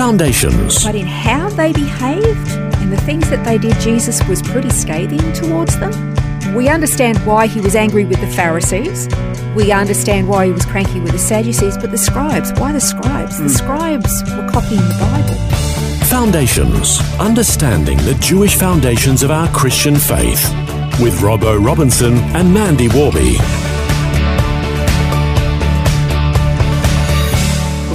Foundations. But in how they behaved and the things that they did, Jesus was pretty scathing towards them. We understand why he was angry with the Pharisees. We understand why he was cranky with the Sadducees, but the scribes, why the scribes? The hmm. scribes were copying the Bible. Foundations. Understanding the Jewish foundations of our Christian faith. With Robbo Robinson and Mandy Warby.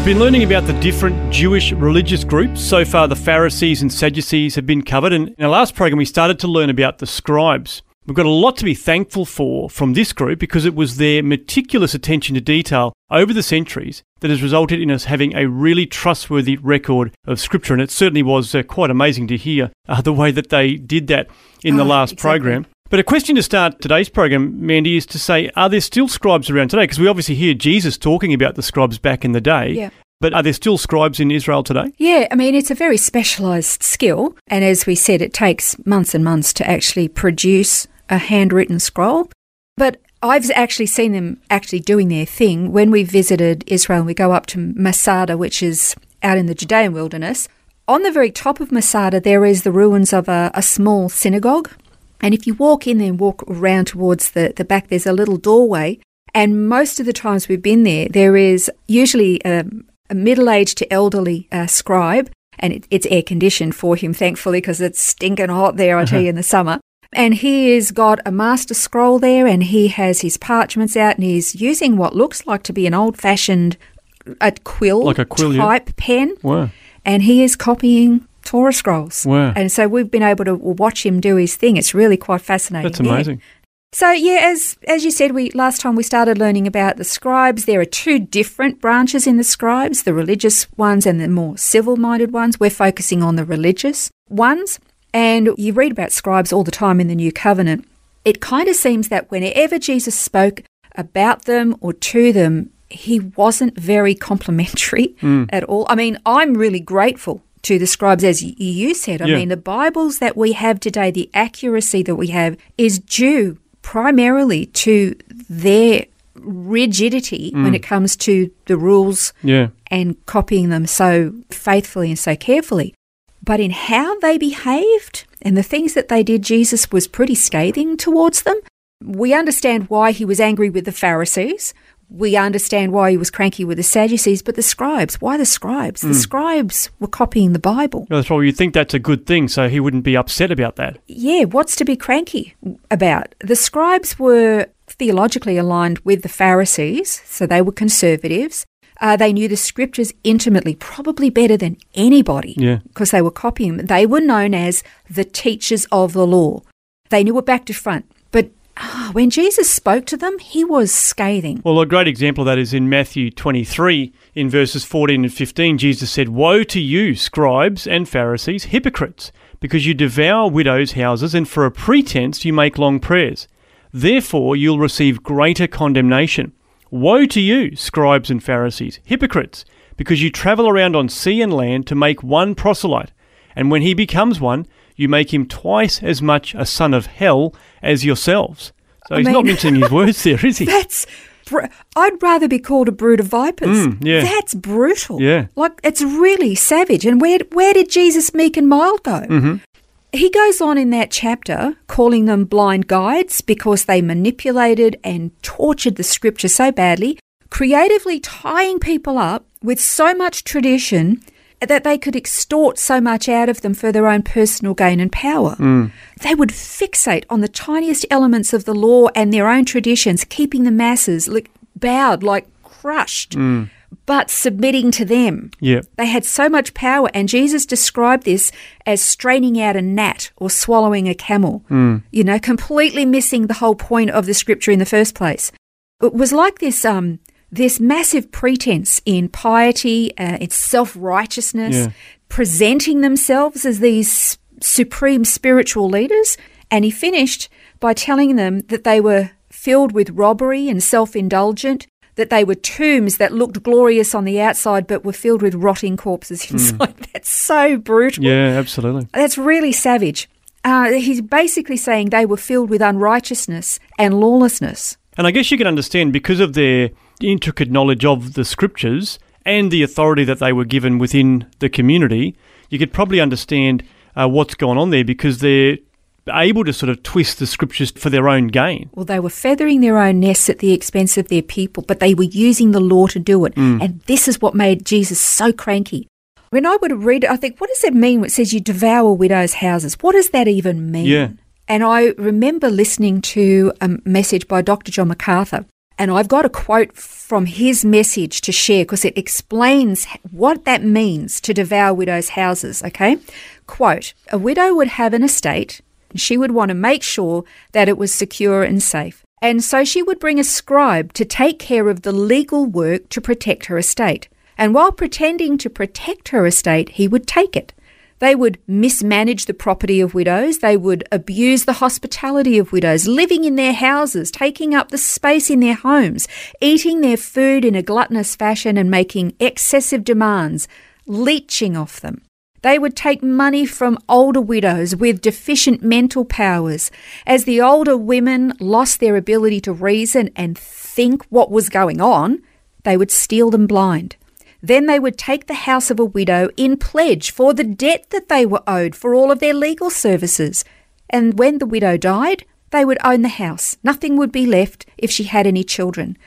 We've been learning about the different Jewish religious groups. So far, the Pharisees and Sadducees have been covered. And in our last program, we started to learn about the scribes. We've got a lot to be thankful for from this group because it was their meticulous attention to detail over the centuries that has resulted in us having a really trustworthy record of Scripture. And it certainly was uh, quite amazing to hear uh, the way that they did that in the Oh, last exactly. program. But a question to start today's program, Mandy, is to say, are there still scribes around today? Because we obviously hear Jesus talking about the scribes back in the day. Yeah. But are there still scribes in Israel today? Yeah, I mean, it's a very specialised skill. And as we said, it takes months and months to actually produce a handwritten scroll. But I've actually seen them actually doing their thing. When we visited Israel, we go up to Masada, which is out in the Judean wilderness. On the very top of Masada, there is the ruins of a, a small synagogue. And if you walk in there and walk around towards the, the back, there's a little doorway. And most of the times we've been there, there is usually um, a, a middle aged to elderly uh, scribe, and it, it's air conditioned for him, thankfully, because it's stinking hot there, I tell uh-huh. you, in the summer. And he has got a master scroll there, and he has his parchments out, and he's using what looks like to be an old fashioned a uh, quill, Like a quill, yeah. type pen Wow. and he is copying Torah scrolls. Wow. And so we've been able to watch him do his thing. It's really quite fascinating. That's Yeah. amazing. So yeah, as as you said, we last time we started learning about the scribes. There are two different branches in the scribes: the religious ones and the more civil-minded ones. We're focusing on the religious ones, and you read about scribes all the time in the New Covenant. It kind of seems that whenever Jesus spoke about them or to them, he wasn't very complimentary hmm. at all. I mean, I'm really grateful to the scribes, as you said. I Yeah. mean, the Bibles that we have today, the accuracy that we have, is due primarily to their rigidity mm. when it comes to the rules Yeah. and copying them so faithfully and so carefully. But in how they behaved and the things that they did, Jesus was pretty scathing towards them. We understand why he was angry with the Pharisees. We understand why he was cranky with the Sadducees, but the scribes, why the scribes? The scribes were copying the Bible. That's probably you'd think that's a good thing, so he wouldn't be upset about that. Yeah, what's to be cranky about? The scribes were theologically aligned with the Pharisees, so they were conservatives. Uh, they knew the scriptures intimately, probably better than anybody, Yeah. because they were copying them. They were known as the teachers of the law. They knew it back to front. Ah, when Jesus spoke to them, he was scathing. Well, a great example of that is in Matthew 23, in verses 14 and 15. Jesus said, Woe to you, scribes and Pharisees, hypocrites, because you devour widows' houses, and for a pretense you make long prayers. Therefore you'll receive greater condemnation. Woe to you, scribes and Pharisees, hypocrites, because you travel around on sea and land to make one proselyte, and when he becomes one, you make him twice as much a son of hell as yourselves. So I he's not mean- mincing his words there, is he? That's. Br- I'd rather be called a brood of vipers. Mm, yeah. That's brutal. Yeah. Like, it's really savage. And where, where did Jesus meek and mild go? Mm-hmm. He goes on in that chapter calling them blind guides because they manipulated and tortured the scripture so badly, creatively tying people up with so much tradition that they could extort so much out of them for their own personal gain and power. Mm. They would fixate on the tiniest elements of the law and their own traditions, keeping the masses like, bowed, like crushed, mm. but submitting to them. Yeah. They had so much power, and Jesus described this as straining out a gnat or swallowing a camel, mm. you know, completely missing the whole point of the scripture in the first place. It was like this um, this massive pretense in piety, uh, in self righteousness, Yeah. presenting themselves as these supreme spiritual leaders. And he finished by telling them that they were filled with robbery and self indulgent, that they were tombs that looked glorious on the outside but were filled with rotting corpses inside. That's so brutal. Yeah, absolutely. That's really savage. Uh, he's basically saying they were filled with unrighteousness and lawlessness. And I guess you can understand because of their intricate knowledge of the scriptures and the authority that they were given within the community, you could probably understand uh, what's going on there because they're able to sort of twist the scriptures for their own gain. Well, they were feathering their own nests at the expense of their people, but they were using the law to do it. And this is what made Jesus so cranky. When I would read it, I think, what does it mean when it says you devour widows' houses? What does that even mean? Yeah. And I remember listening to a message by Dr. John MacArthur, and I've got a quote from his message to share because it explains what that means to devour widows' houses. Okay? Quote A widow would have an estate, and she would want to make sure that it was secure and safe. And so she would bring a scribe to take care of the legal work to protect her estate. And while pretending to protect her estate, he would take it. They would mismanage the property of widows. They would abuse the hospitality of widows, living in their houses, taking up the space in their homes, eating their food in a gluttonous fashion and making excessive demands, leeching off them. They would take money from older widows with deficient mental powers. As the older women lost their ability to reason and think what was going on, they would steal them blind. Then they would take the house of a widow in pledge for the debt that they were owed for all of their legal services. And when the widow died, they would own the house. Nothing would be left if she had any children.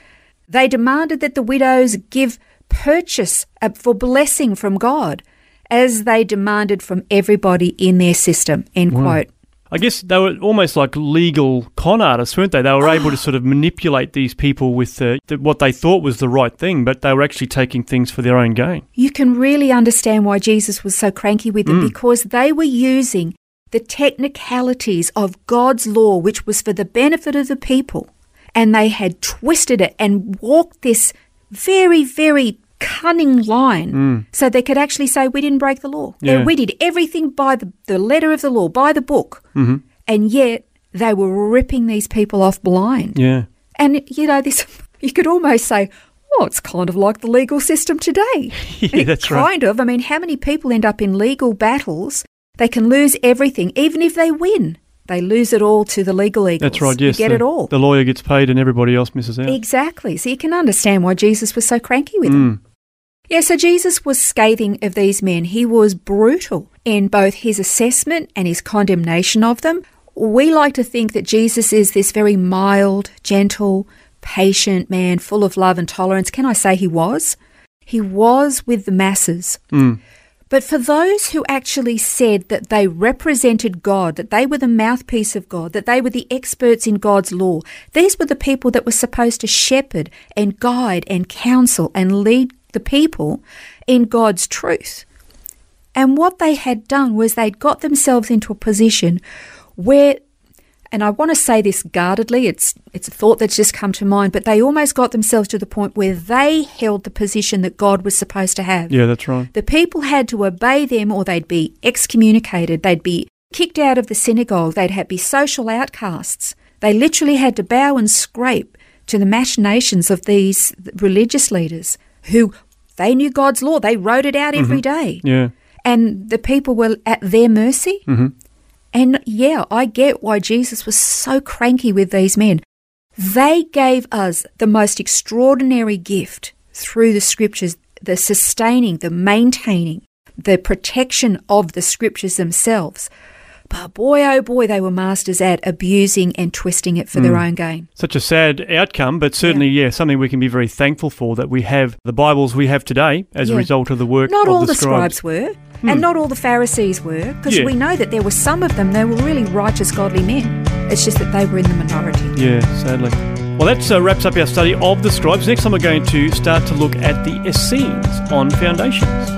They demanded that the widows give purchase for blessing from God, as they demanded from everybody in their system. End quote. I guess they were almost like legal con artists, weren't they? They were able to sort of manipulate these people with uh, the, what they thought was the right thing, but they were actually taking things for their own gain. You can really understand why Jesus was so cranky with them because they were using the technicalities of God's law, which was for the benefit of the people, and they had twisted it and walked this very, very cunning line so they could actually say, We didn't break the law. Yeah. We did everything by the, the letter of the law, by the book. Mm-hmm. And yet they were ripping these people off blind. Yeah. And you know, this you could almost say, "Oh, it's kind of like the legal system today." Yeah, that's right. kind of. I mean, how many people end up in legal battles? They can lose everything, even if they win. They lose it all to the legal eagles. That's right, yes. you get the, it all. The lawyer gets paid and everybody else misses out. Exactly. So you can understand why Jesus was so cranky with Mm. them. Yeah, so Jesus was scathing of these men. He was brutal in both his assessment and his condemnation of them. We like to think that Jesus is this very mild, gentle, patient man full of love and tolerance. Can I say he was? He was with the masses. Mm. But for those who actually said that they represented God, that they were the mouthpiece of God, that they were the experts in God's law, these were the people that were supposed to shepherd and guide and counsel and lead the people in God's truth. And what they had done was they'd got themselves into a position where and I want to say this guardedly, it's it's a thought that's just come to mind, but they almost got themselves to the point where they held the position that God was supposed to have. Yeah, that's right. The people had to obey them or they'd be excommunicated, they'd be kicked out of the synagogue, they'd have, be social outcasts. They literally had to bow and scrape to the machinations of these religious leaders who they knew God's law, they wrote it out every mm-hmm. day. Yeah. And the people were at their mercy. Mm-hmm. And yeah, I get why Jesus was so cranky with these men. They gave us the most extraordinary gift through the scriptures the sustaining, the maintaining, the protection of the scriptures themselves. But boy, oh boy, they were masters at abusing and twisting it for their own gain. Such a sad outcome, but certainly, yeah. something we can be very thankful for that we have the Bibles we have today as a result of the work Not of all the the scribes were, and not all the Pharisees were, because Yeah. we know that there were some of them, they were really righteous, godly men. It's just that they were in the minority. Yeah, sadly. Well, that uh, wraps up our study of the scribes. Next time, we're going to start to look at the Essenes on foundations.